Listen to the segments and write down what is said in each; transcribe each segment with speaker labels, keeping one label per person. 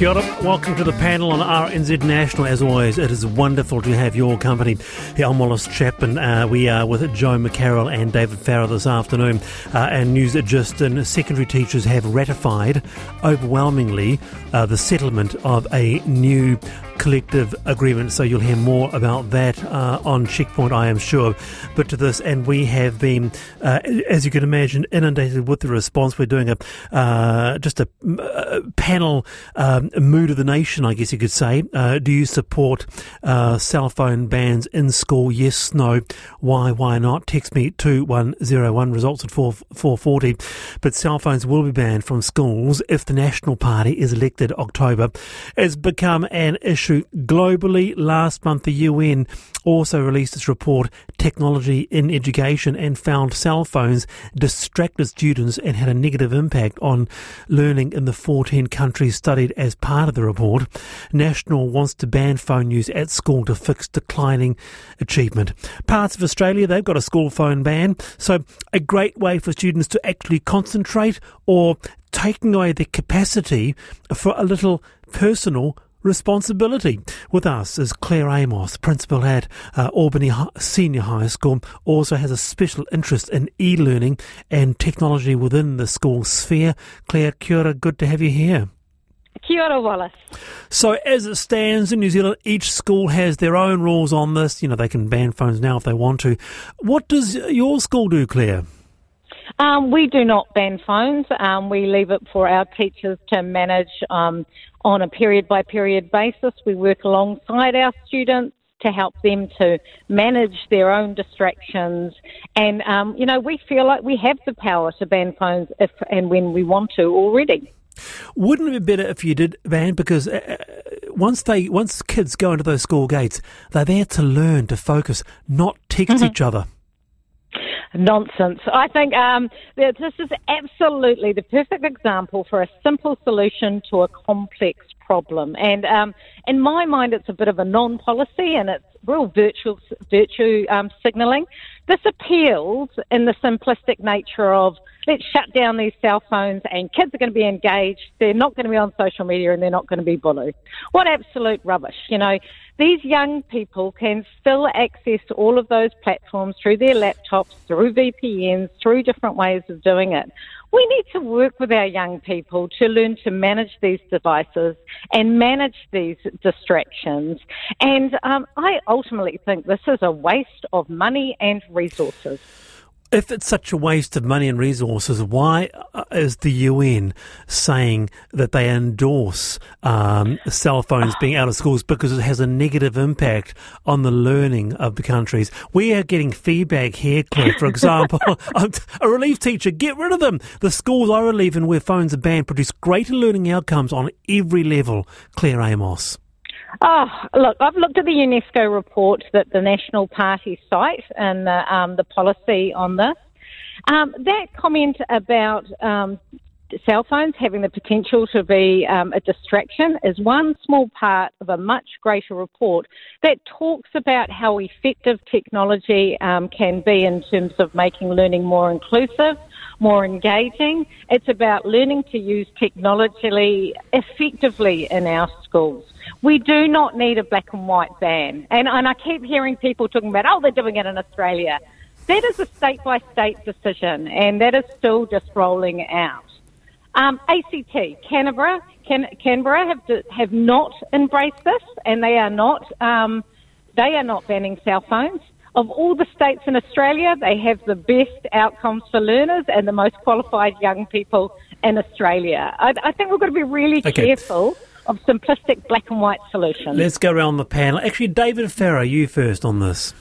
Speaker 1: Kia ora. Welcome to the panel on RNZ National. As always, it is wonderful to have your company. Here, I'm Wallace Chapman. Uh, we are with Jo McCarroll and David Farrar this afternoon. Uh, and news that just in secondary teachers have ratified overwhelmingly uh, the settlement of a new collective agreement. So you'll hear more about that uh, on Checkpoint, I am sure. But to this, and we have been, uh, as you can imagine, inundated with the response. We're doing a uh, just a, panel um, mood of the nation, I guess you could say. Uh, do you support uh, cell phone bans in school? Yes, no. Why? Why not? Text me two one zero one. Results at four four forty. But cell phones will be banned from schools if the National Party is elected October. It's become an issue globally. Last month, the UN also released its report, Technology in Education, and found cell phones distracted students and had a negative impact on learning in the 14 countries studied as part of the report. National wants to ban phone use at school to fix declining achievement. Parts of Australia, they've got a school phone ban, so a great way for students to actually concentrate or taking away the capacity for a little personal responsibility. With us is Claire Amos, principal at uh, Albany Senior High School, also has a special interest in e-learning and technology within the school sphere. Claire, kia ora, good to have you here.
Speaker 2: Kia ora, Wallace.
Speaker 1: So, as it stands in New Zealand, each school has their own rules on this. You know, they can ban phones now if they want to. What does your school do, Claire?
Speaker 2: Um, we do not ban phones. Um, we leave it for our teachers to manage um, on a period by period basis. We work alongside our students to help them to manage their own distractions. And, um, you know, we feel like we have the power to ban phones if and when we want to already.
Speaker 1: Wouldn't it be better if you did ban? Because uh, uh once they, once kids go into those school gates, they're there to learn, to focus, not text mm-hmm. each other
Speaker 2: nonsense. I think um, this is absolutely the perfect example for a simple solution to a complex problem. And um, in my mind, it's a bit of a non-policy, and it's real virtual virtue um, signalling. This appeals in the simplistic nature of let's shut down these cell phones and kids are going to be engaged. They're not going to be on social media and they're not going to be bullied. What absolute rubbish. You know, these young people can still access all of those platforms through their laptops, through VPNs, through different ways of doing it. We need to work with our young people to learn to manage these devices and manage these distractions. And um, I ultimately think this is a waste of money and resources.
Speaker 1: If it's such a waste of money and resources, why uh, is the UN saying that they endorse um, cell phones being out of schools because it has a negative impact on the learning of the countries? We are getting feedback here, Claire. For example, a relief teacher, get rid of them. The schools I relieve in where phones are banned produce greater learning outcomes on every level. Claire Amos.
Speaker 2: Oh, look, I've looked at the UNESCO report that the National Party cite and the, um, the policy on this. Um, that comment about um, cell phones having the potential to be um, a distraction is one small part of a much greater report that talks about how effective technology um, can be in terms of making learning more inclusive, more engaging. It's about learning to use technology effectively in our schools. We do not need a black and white ban. And, and I keep hearing people talking about, oh, they're doing it in Australia. That is a state by state decision, and that is still just rolling out. Um, ACT, Canberra, Can, Canberra have have not embraced this, and they are not um, they are not banning cell phones. Of all the states in Australia, they have the best outcomes for learners and the most qualified young people in Australia. I, I think we've got to be really okay. careful of simplistic black and white solutions.
Speaker 1: Let's go around the panel. Actually, David Farrar, you first on this.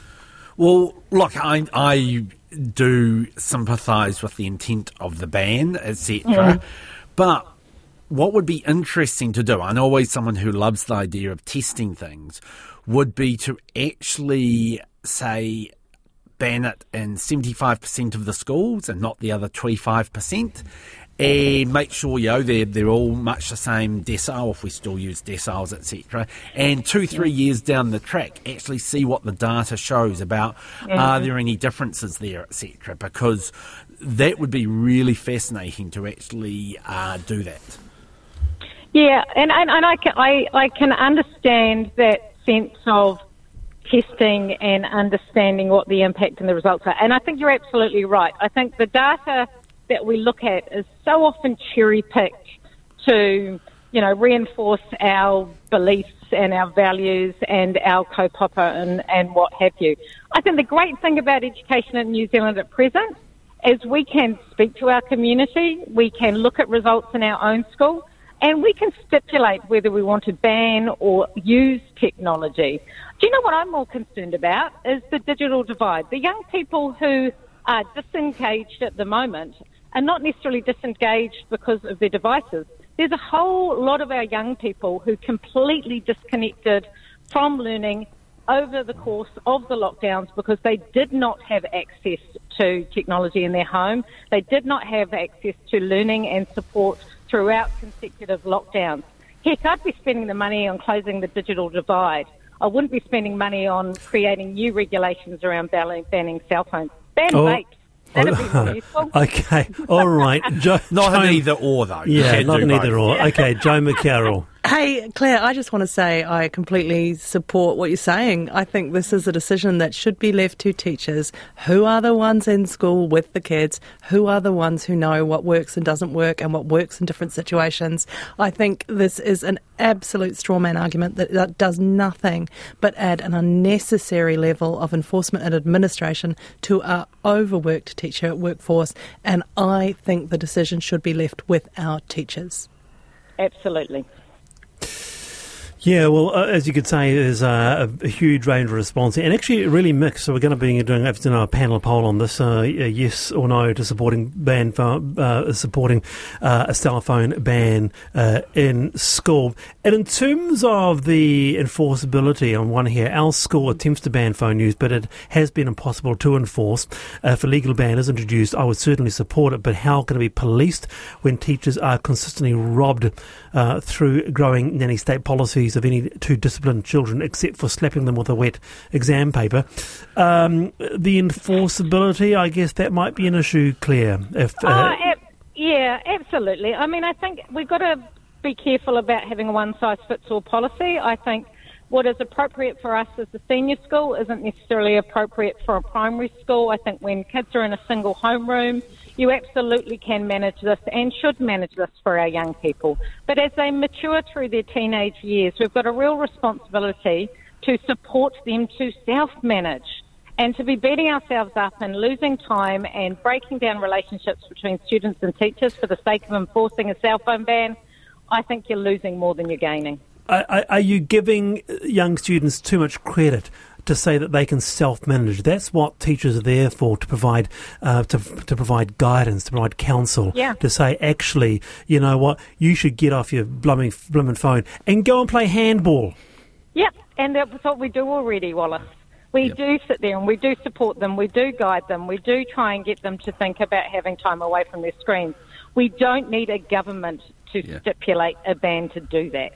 Speaker 3: Well, look, I, I do sympathise with the intent of the ban, etc. Mm. But what would be interesting to do, I'm always someone who loves the idea of testing things, would be to actually say ban it in 75% of the schools and not the other 25%, and make sure you know they're they're all much the same decile if we still use deciles etc. And two three years down the track, actually see what the data shows about mm-hmm. are there any differences there etc. Because that would be really fascinating to actually uh, do that.
Speaker 2: Yeah, and, and, and I, can, I, I can understand that sense of testing and understanding what the impact and the results are. And I think you're absolutely right. I think the data that we look at is so often cherry picked to, you know, reinforce our beliefs and our values and our kaupapa and, and what have you. I think the great thing about education in New Zealand at present is we can speak to our community, we can look at results in our own school, and we can stipulate whether we want to ban or use technology. Do you know what I'm more concerned about? Is the digital divide. The young people who are disengaged at the moment are not necessarily disengaged because of their devices. There's a whole lot of our young people who completely disconnected from learning over the course of the lockdowns because they did not have access to technology in their home. They did not have access to learning and support throughout consecutive lockdowns. Heck, I'd be spending the money on closing the digital divide. I wouldn't be spending money on creating new regulations around banning cell phones. Ban oh. vapes.
Speaker 1: Okay, all right.
Speaker 3: Jo, not an either or, though.
Speaker 1: Yeah, not an either or. Okay, Jo McCarroll.
Speaker 4: Hey, Claire, I just want to say I completely support what you're saying. I think this is a decision that should be left to teachers. Who are the ones in school with the kids? Who are the ones who know what works and doesn't work and what works in different situations? I think this is an absolute strawman argument that, that does nothing but add an unnecessary level of enforcement and administration to our overworked teacher workforce. And I think the decision should be left with our teachers.
Speaker 2: Absolutely.
Speaker 1: Yeah, well, uh, as you could say, there's uh, a, a, huge range of response, and actually really mixed. So we're going to be doing you know, a panel poll on this: uh, yes or no to supporting ban uh, supporting uh, a cell phone ban uh, in school. And in terms of the enforceability, on one here, our school attempts to ban phone use, but it has been impossible to enforce. if a legal ban is introduced, I would certainly support it. But how can it be policed when teachers are consistently robbed through growing nanny state policies? Of any two disciplined children except for slapping them with a wet exam paper. Um, the enforceability, I guess that might be an issue, Claire. If,
Speaker 2: uh, uh, ab- yeah, absolutely. I mean, I think we've got to be careful about having a one size fits all policy. I think what is appropriate for us as a senior school isn't necessarily appropriate for a primary school. I think when kids are in a single homeroom, you absolutely can manage this and should manage this for our young people. But as they mature through their teenage years, we've got a real responsibility to support them to self manage and to be beating ourselves up and losing time and breaking down relationships between students and teachers for the sake of enforcing a cell phone ban. I think you're losing more than you're gaining.
Speaker 1: Are, are you giving young students too much credit to say that they can self-manage. That's what teachers are there for to provide uh, to to provide guidance, to provide counsel.
Speaker 2: Yeah.
Speaker 1: To say, actually, you know what, you should get off your blooming blooming phone and go and play handball.
Speaker 2: Yep, and that's what we do already, Wallace. We yep. do sit there and we do support them, we do guide them, we do try and get them to think about having time away from their screens. We don't need a government to yeah. stipulate a ban to do that.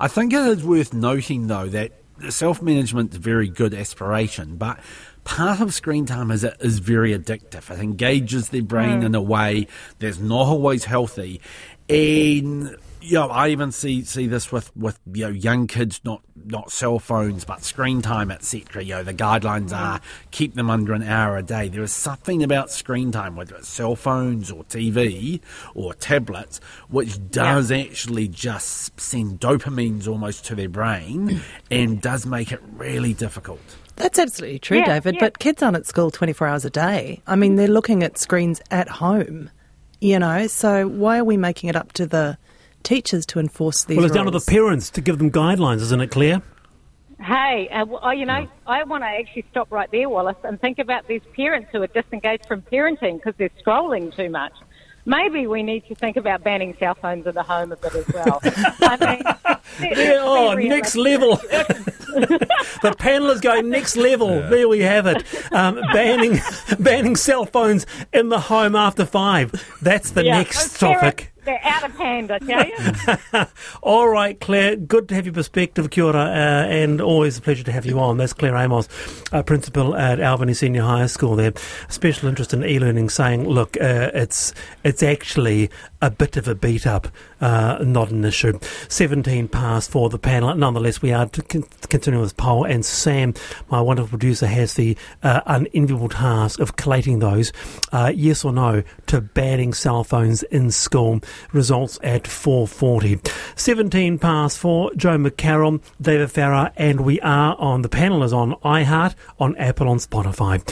Speaker 3: I think it is worth noting, though, that self management is a very good aspiration, but part of screen time is is very addictive. It engages their brain mm. in a way that's not always healthy, and you know, I even see see this with, with you know young kids, not not cell phones, but screen time, etc. You know, the guidelines are keep them under an hour a day. There is something about screen time, whether it's cell phones or TV or tablets, which does yeah. actually just send dopamines almost to their brain and does make it really difficult.
Speaker 4: That's absolutely true, yeah, David. Yeah. But kids aren't at school 24 hours a day. I mean, they're looking at screens at home, you know, so why are we making it up to the teachers to enforce these
Speaker 1: Well, it's
Speaker 4: rules.
Speaker 1: down to the parents to give them guidelines, isn't it, Claire?
Speaker 2: Hey, uh, well, you know, I want to actually stop right there, Wallace, and think about these parents who are disengaged from parenting because they're scrolling too much. Maybe we need to think about banning cell phones in the home a bit as well. I
Speaker 1: mean, yeah, oh, next level. the panel is going next level. Yeah. There we have it. Um, banning banning cell phones in the home after five. That's the yeah, next topic.
Speaker 2: They're out of hand, I tell you.
Speaker 1: All right, Claire. Good to have your perspective, Kia ora, uh, and always a pleasure to have you on. That's Claire Amos, uh, principal at Albany Senior High School. There, special interest in e-learning, saying, look, uh, it's it's actually a bit of a beat up uh, not an issue. 17 past for the panel. Nonetheless, we are continuing with poll, and Sam, my wonderful producer, has the uh, unenviable task of collating those uh, yes or no to banning cell phones in school. Results at 4:40. 17 past for Jo McCarroll, David Farrar, and we are on the panel is on iHeart, on Apple, on Spotify.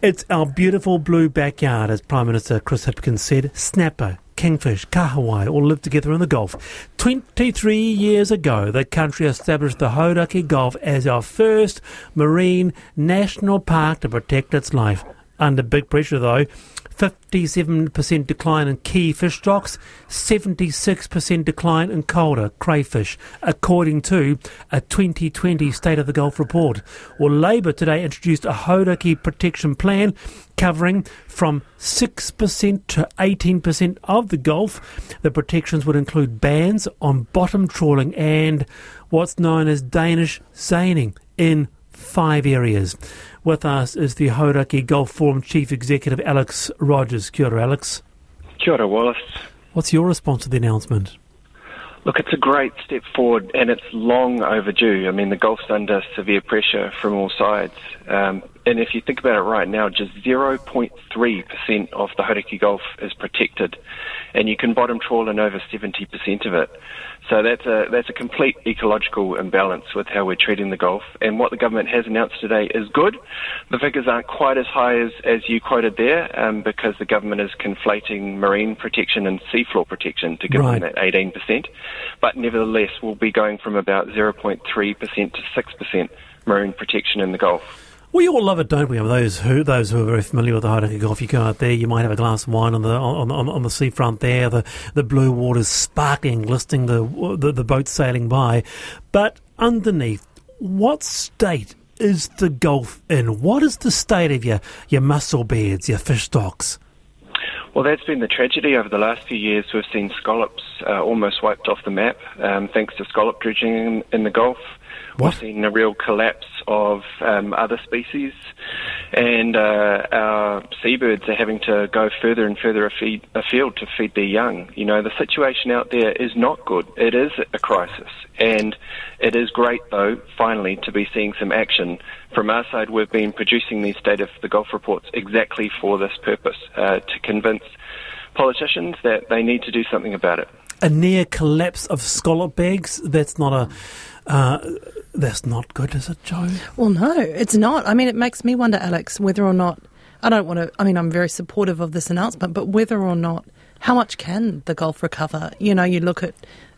Speaker 1: It's our beautiful blue backyard, as Prime Minister Chris Hipkins said. Snapper, kingfish, kahawai all live together in the Gulf. 23 years ago, the country established the Hauraki Gulf as our first marine national park to protect its life. Under big pressure, though, 57% decline in key fish stocks, 76% decline in colder crayfish, according to a 2020 State of the Gulf report. Well, Labour today introduced a Hauraki protection plan covering from 6% to 18% of the Gulf. The protections would include bans on bottom trawling and what's known as Danish seining in five areas. With us is the Hauraki Gulf Forum Chief Executive Alex Rogers. Kia ora, Alex.
Speaker 5: Kia ora, Wallace.
Speaker 1: What's your response to the announcement?
Speaker 5: Look, it's a great step forward and it's long overdue. I mean, the Gulf's under severe pressure from all sides. Um, and if you think about it right now, just 0.3% of the Hauraki Gulf is protected. And you can bottom trawl in over 70% of it. So that's a, that's a complete ecological imbalance with how we're treating the Gulf. And what the government has announced today is good. The figures aren't quite as high as, as you quoted there um, because the government is conflating marine protection and seafloor protection to give
Speaker 1: Right.
Speaker 5: them that 18%. But nevertheless, we'll be going from about 0.3% to 6% marine protection in the Gulf.
Speaker 1: We all love it, don't we? Those who those who are very familiar with the Hauraki Gulf, you go out there, you might have a glass of wine on the on on, on the seafront there, the the blue waters sparkling, listing the, the the boats sailing by. But underneath, what state is the Gulf in? What is the state of your your mussel beds, your fish stocks?
Speaker 5: Well, that's been the tragedy over the last few years. We've seen scallops uh, almost wiped off the map um, thanks to scallop dredging in, in the Gulf.
Speaker 1: What?
Speaker 5: We've seen a real collapse of um, other species, and uh, our seabirds are having to go further and further afield, afield to feed their young. You know, the situation out there is not good. It is a crisis, and it is great, though, finally, to be seeing some action. From our side, we've been producing these State of the Gulf reports exactly for this purpose, uh, to convince politicians that they need to do something about it.
Speaker 1: A near collapse of scallop bags. That's not a. Uh, that's not good, is it, Jo?
Speaker 4: Well, no, it's not. I mean, it makes me wonder, Alex, whether or not. I don't want to. I mean, I'm very supportive of this announcement, but whether or not. How much can the Gulf recover? You know, you look at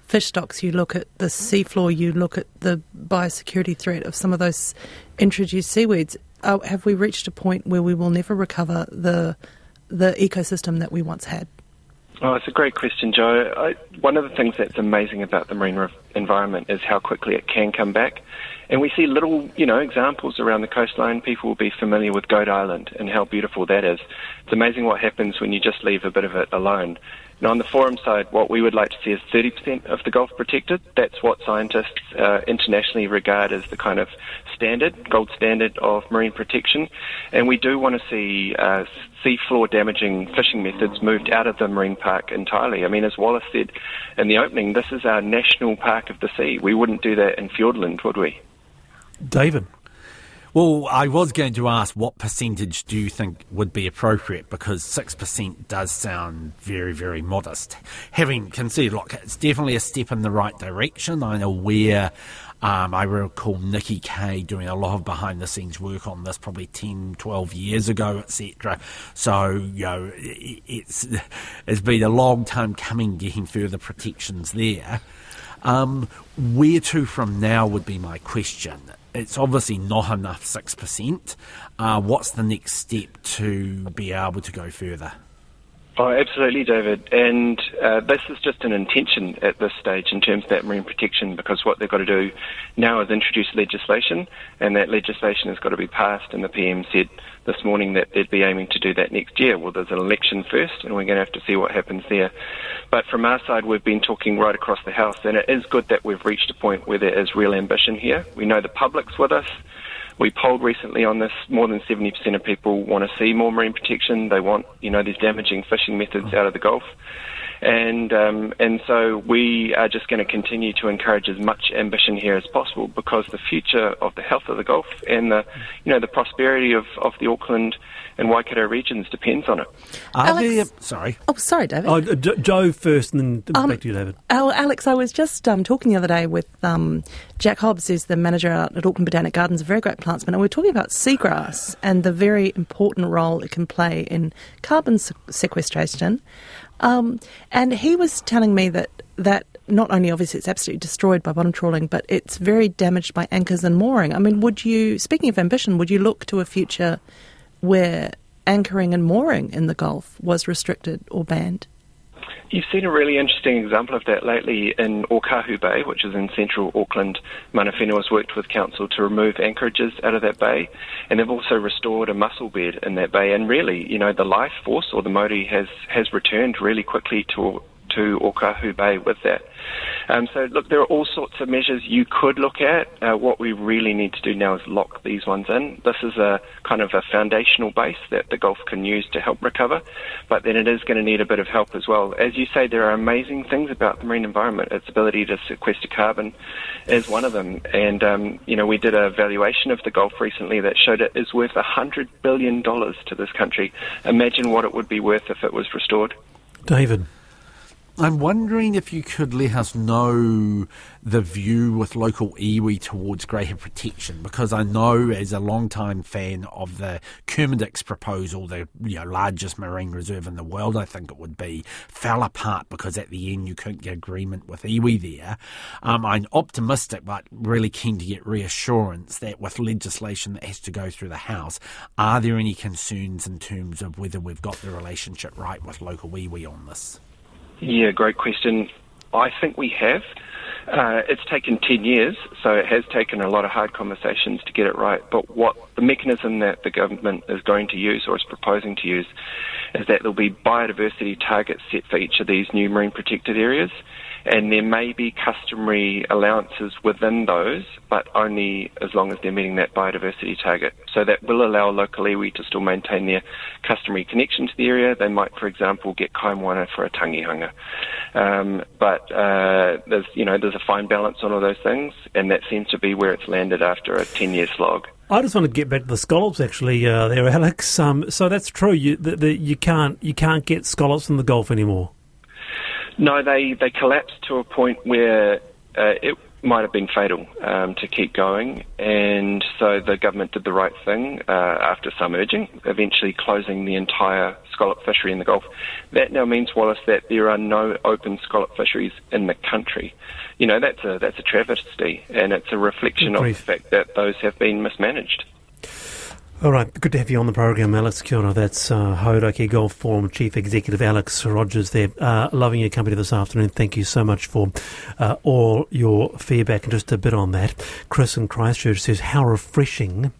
Speaker 4: fish stocks, you look at the seafloor, you look at the biosecurity threat of some of those introduced seaweeds. Uh, have we reached a point where we will never recover the the ecosystem that we once had?
Speaker 5: Oh, it's a great question, Jo. I, one of the things that's amazing about the marine re- environment is how quickly it can come back. And we see little, you know, examples around the coastline. People will be familiar with Goat Island and how beautiful that is. It's amazing what happens when you just leave a bit of it alone. Now, on the forum side, what we would like to see is 30% of the Gulf protected. That's what scientists uh, internationally regard as the kind of standard, gold standard of marine protection. And we do want to see uh, seafloor damaging fishing methods moved out of the marine park entirely. I mean, as Wallace said in the opening, this is our national park of the sea. We wouldn't do that in Fiordland, would we?
Speaker 1: David.
Speaker 3: Well, I was going to ask what percentage do you think would be appropriate because 6% does sound very, very modest. Having considered, look, it's definitely a step in the right direction. I'm aware, um, I recall Nikki Kaye doing a lot of behind the scenes work on this probably 10, 12 years ago, etc. So, you know, it, it's, it's been a long time coming getting further protections there. Um, where to from now would be my question. It's obviously not enough 6%. Uh, what's the next step to be able to go further?
Speaker 5: Oh, absolutely, David. And uh, this is just an intention at this stage in terms of that marine protection because what they've got to do now is introduce legislation, and that legislation has got to be passed. And the PM said this morning that they'd be aiming to do that next year. Well, there's an election first, and we're going to have to see what happens there. But from our side, we've been talking right across the House, and it is good that we've reached a point where there is real ambition here. We know the public's with us. We polled recently on this. More than 70% of people want to see more marine protection. They want, you know, these damaging fishing methods out of the Gulf. And um, and so we are just going to continue to encourage as much ambition here as possible because the future of the health of the Gulf and the you know the prosperity of, of the Auckland and Waikato regions depends on it.
Speaker 3: Are
Speaker 4: Alex-
Speaker 3: there, sorry.
Speaker 4: Oh, sorry, David.
Speaker 1: Oh, J- Jo first, and then
Speaker 4: Um,
Speaker 1: back to you, David.
Speaker 4: Al- Alex, I was just um, talking the other day with um, Jack Hobbs, who's the manager out at Auckland Botanic Gardens, a very great plantsman, and we're talking about seagrass and the very important role it can play in carbon sequestration. Um, and he was telling me that that not only obviously it's absolutely destroyed by bottom trawling, but it's very damaged by anchors and mooring. I mean, would you, speaking of ambition, would you look to a future where anchoring and mooring in the Gulf was restricted or banned?
Speaker 5: You've seen a really interesting example of that lately in Okahu Bay, which is in central Auckland. Mana Whenua has worked with council to remove anchorages out of that bay, and they've also restored a mussel bed in that bay. And really, you know, the life force or the mauri has has returned really quickly to to Okahu Bay with that. Um, so, look, there are all sorts of measures you could look at. Uh, what we really need to do now is lock these ones in. This is a kind of a foundational base that the Gulf can use to help recover, but then it is going to need a bit of help as well. As you say, there are amazing things about the marine environment. Its ability to sequester carbon is one of them. And, um, you know, we did a valuation of the Gulf recently that showed it is worth $100 billion to this country. Imagine what it would be worth if it was restored.
Speaker 1: David.
Speaker 3: I'm wondering if you could let us know the view with local iwi towards greater protection, because I know as a long-time fan of the Kermadec proposal, the you know, largest marine reserve in the world, I think it would be, fell apart because at the end you couldn't get agreement with iwi there. Um, I'm optimistic, but really keen to get reassurance that with legislation that has to go through the House, are there any concerns in terms of whether we've got the relationship right with local iwi on this?
Speaker 5: Yeah, great question. I think we have. Uh, it's taken 10 years, so it has taken a lot of hard conversations to get it right. But what the mechanism that the government is going to use or is proposing to use is that there'll be biodiversity targets set for each of these new marine protected areas. And there may be customary allowances within those, but only as long as they're meeting that biodiversity target. So that will allow local iwi to still maintain their customary connection to the area. They might, for example, get kaimoana for a tangihanga. Um, but uh, there's, you know, there's a fine balance on all those things, and that seems to be where it's landed after a 10-year slog.
Speaker 1: I just want to get back to the scallops, actually, uh, there, Alex. Um, so that's true. You, the, the, you can't you can't get scallops in the Gulf anymore.
Speaker 5: No, they, they collapsed to a point where uh, it might have been fatal um, to keep going, and so the government did the right thing uh, after some urging, eventually closing the entire scallop fishery in the Gulf. That now means, Wallace, that there are no open scallop fisheries in the country. You know, that's a, that's a travesty, and it's a reflection of the fact that those have been mismanaged.
Speaker 1: All right, good to have you on the program, Alex Kia ora. That's uh, Gulf Forum Chief Executive Alex Rogers there. Uh, loving your company this afternoon. Thank you so much for uh, all your feedback. And just a bit on that, Chris in Christchurch says, how refreshing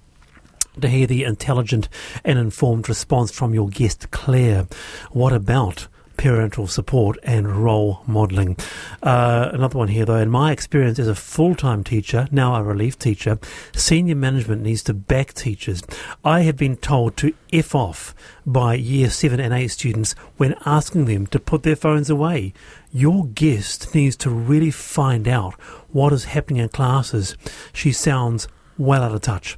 Speaker 1: to hear the intelligent and informed response from your guest, Claire. What about parental support and role modelling? Uh, another one here, though. In my experience as a full time teacher, now a relief teacher, senior management needs to back teachers. I have been told to F off by year 7 and 8 students when asking them to put their phones away. Your guest needs to really find out what is happening in classes. She sounds well out of touch.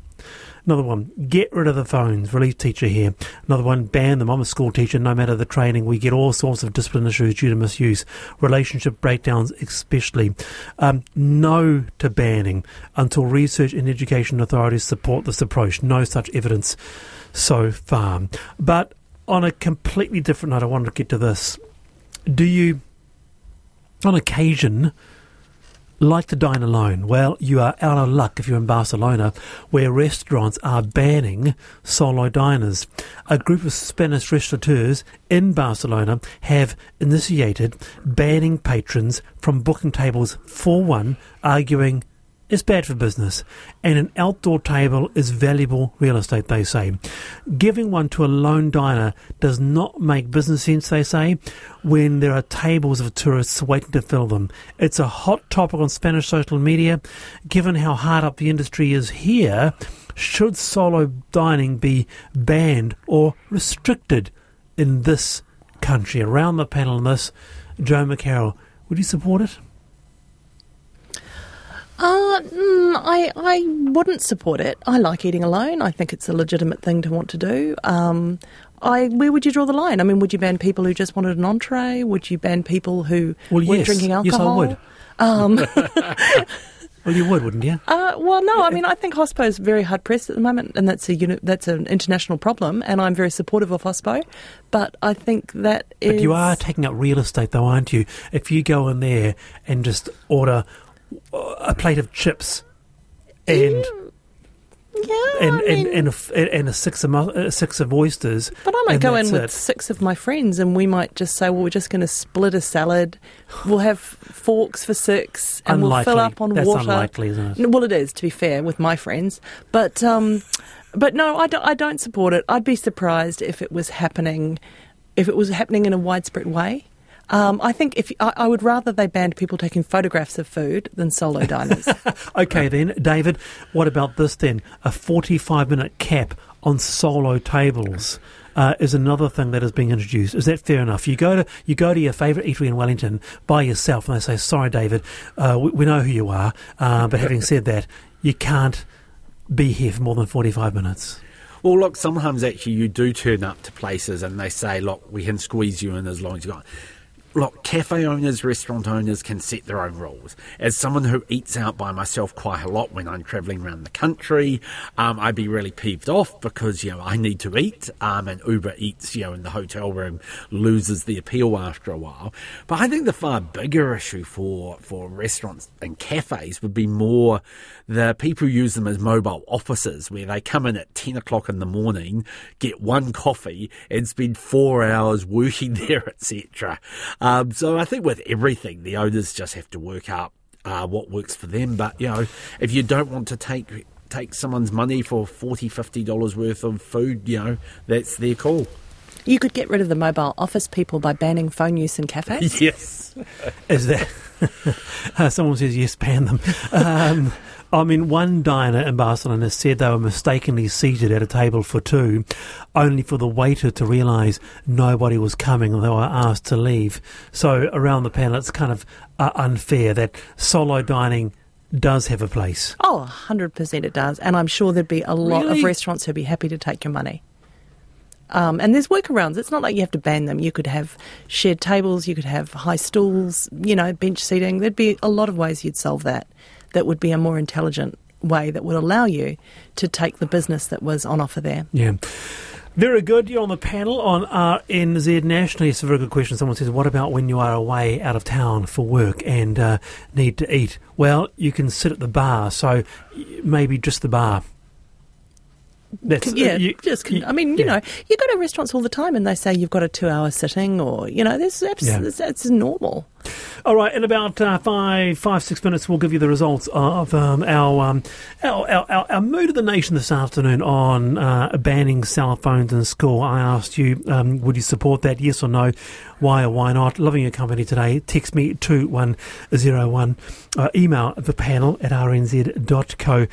Speaker 1: Another one, get rid of the phones. Relief teacher here. Another one, ban them. I'm a school teacher. No matter the training, we get all sorts of discipline issues due to misuse, relationship breakdowns, especially. Um, no to banning until research and education authorities support this approach. No such evidence so far. But on a completely different note, I wanted to get to this. Do you, on occasion, like to dine alone? Well, you are out of luck if you're in Barcelona, where restaurants are banning solo diners. A group of Spanish restaurateurs in Barcelona have initiated banning patrons from booking tables for one, arguing it's bad for business, and an outdoor table is valuable real estate, they say. Giving one to a lone diner does not make business sense, they say, when there are tables of tourists waiting to fill them. It's a hot topic on Spanish social media. Given how hard up the industry is here, should solo dining be banned or restricted in this country? Around the panel on this, Jo McCarroll, would you support it?
Speaker 4: Uh, mm, I I wouldn't support it. I like eating alone. I think it's a legitimate thing to want to do. Um, I where would you draw the line? I mean, would you ban people who just wanted an entree? Would you ban people who
Speaker 1: Well,
Speaker 4: weren't
Speaker 1: yes.
Speaker 4: drinking alcohol?
Speaker 1: Yes, I would.
Speaker 4: Um,
Speaker 1: Well, you would, wouldn't you?
Speaker 4: uh, well, no. I mean, I think HOSPO is very hard pressed at the moment, and that's a uni- that's an international problem. And I'm very supportive of HOSPO, but I think that is.
Speaker 1: But you are taking up real estate, though, aren't you? If you go in there and just order a plate of chips and
Speaker 4: yeah,
Speaker 1: and,
Speaker 4: I mean,
Speaker 1: and, and, a, and a six of a six of oysters.
Speaker 4: But I might go in with
Speaker 1: it.
Speaker 4: six of my friends and we might just say, well, we're just going to split a salad. We'll have forks for six and we'll fill up on
Speaker 1: That's
Speaker 4: water.
Speaker 1: unlikely, isn't it?
Speaker 4: Well, it is, to be fair, with my friends. But, um, but no, I don't, I don't support it. I'd be surprised if it was happening, if it was happening in a widespread way. Um, I think if I, I would rather they banned people taking photographs of food than solo diners.
Speaker 1: Okay, then, David, what about this then? A 45 minute cap on solo tables. Uh, is another thing that is being introduced. Is that fair enough? You go to you go to your favourite eatery in Wellington by yourself, and they say, "Sorry, David, uh, we, we know who you are, uh, but having said that, you can't be here for more than forty-five minutes."
Speaker 3: Well, look, sometimes actually you do turn up to places and they say, look, we can squeeze you in as long as you got. Look, cafe owners, restaurant owners can set their own rules. As someone who eats out by myself quite a lot when I'm travelling around the country, um, I'd be really peeved off because, you know, I need to eat, um, and Uber Eats, you know, in the hotel room loses the appeal after a while. But I think the far bigger issue for, for restaurants and cafes would be more the people who use them as mobile offices where they come in at 10 o'clock in the morning, get one coffee and spend four hours working there, etc. Um, so I think with everything, the owners just have to work out uh, what works for them. But, you know, if you don't want to take take someone's money for 40 50 dollars worth of food you know that's their call
Speaker 4: you could get rid of the mobile office people by banning phone use in cafes.
Speaker 3: yes
Speaker 1: Is that uh, someone says yes, ban them? Um, I mean, one diner in Barcelona said they were mistakenly seated at a table for two, only for the waiter to realise nobody was coming and they were asked to leave. So around the panel, it's kind of uh, unfair that solo dining does have a place.
Speaker 4: Oh, 100% it does. And I'm sure there'd be a lot
Speaker 1: Really?
Speaker 4: of restaurants who'd be happy to take your money. Um, and there's workarounds. It's not like you have to ban them. You could have shared tables, you could have high stools, you know, bench seating. There'd be a lot of ways you'd solve that that would be a more intelligent way that would allow you to take the business that was on offer there.
Speaker 1: Yeah. Very good. You're on the panel on RNZ Nationally. It's a very good question. Someone says, What about when you are away out of town for work and uh, need to eat? Well, you can sit at the bar, so maybe just the bar. That's
Speaker 4: yeah,
Speaker 1: you-
Speaker 4: just
Speaker 1: you-
Speaker 4: I mean, you
Speaker 1: yeah.
Speaker 4: know, you go to restaurants all the time and they say you've got a two-hour sitting, or you know, this that's,
Speaker 1: Yeah.
Speaker 4: that's, that's normal.
Speaker 1: All right, in about uh, five, five, six minutes, we'll give you the results of um, our, um, our, our, our our mood of the nation this afternoon on uh, banning cell phones in school. I asked you, um, would you support that? Yes or no? Why or why not? Loving your company today. Text me two one zero one. Uh, email the panel at rnz.co.nz.